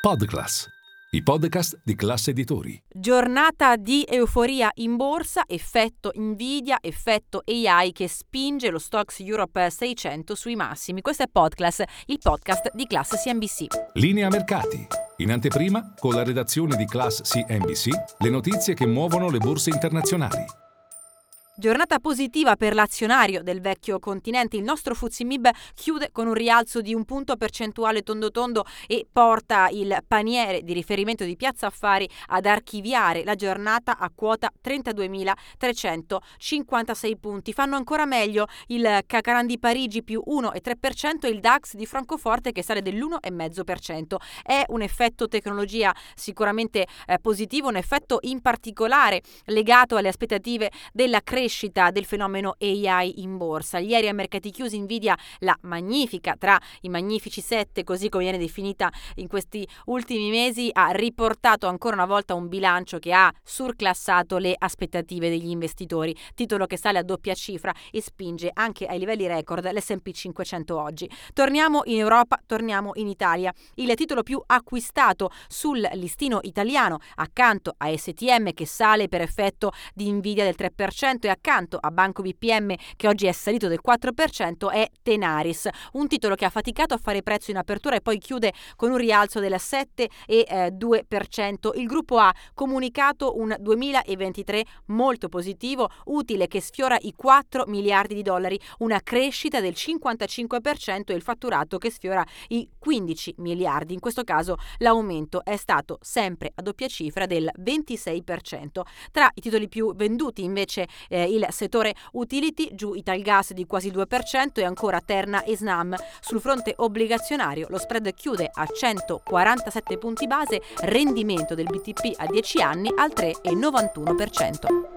Podclass, i podcast di classe editori. Giornata di euforia in borsa, effetto Nvidia, effetto AI che spinge lo Stocks Europe 600 sui massimi. Questo è Podclass, il podcast di classe CNBC. Linea mercati. In anteprima, con la redazione di Class CNBC, le notizie che muovono le borse internazionali. Giornata positiva per l'azionario del vecchio continente. Il nostro Fuzimib chiude con un rialzo di un punto percentuale tondo tondo e porta il paniere di riferimento di Piazza Affari ad archiviare la giornata a quota 32.356 punti. Fanno ancora meglio il Cacaran di Parigi più 1,3% e il DAX di Francoforte che sale dell'1,5%. È un effetto tecnologia sicuramente eh, positivo, un effetto in particolare legato alle aspettative della crescita crescita del fenomeno AI in borsa. Ieri a mercati chiusi Nvidia, la magnifica tra i magnifici sette, così come viene definita in questi ultimi mesi, ha riportato ancora una volta un bilancio che ha surclassato le aspettative degli investitori, titolo che sale a doppia cifra e spinge anche ai livelli record l'S&P 500 oggi. Torniamo in Europa, torniamo in Italia. Il titolo più acquistato sul listino italiano accanto a STM che sale per effetto di Nvidia del 3% e accanto a Banco BPM che oggi è salito del 4% è Tenaris, un titolo che ha faticato a fare prezzo in apertura e poi chiude con un rialzo del 7,2%. Il gruppo ha comunicato un 2023 molto positivo, utile che sfiora i 4 miliardi di dollari, una crescita del 55% e il fatturato che sfiora i 15 miliardi. In questo caso l'aumento è stato sempre a doppia cifra del 26%. Tra i titoli più venduti invece eh, il settore utility, giù Italgas di quasi 2% e ancora Terna e Snam. Sul fronte obbligazionario lo spread chiude a 147 punti base, rendimento del BTP a 10 anni al 3,91%.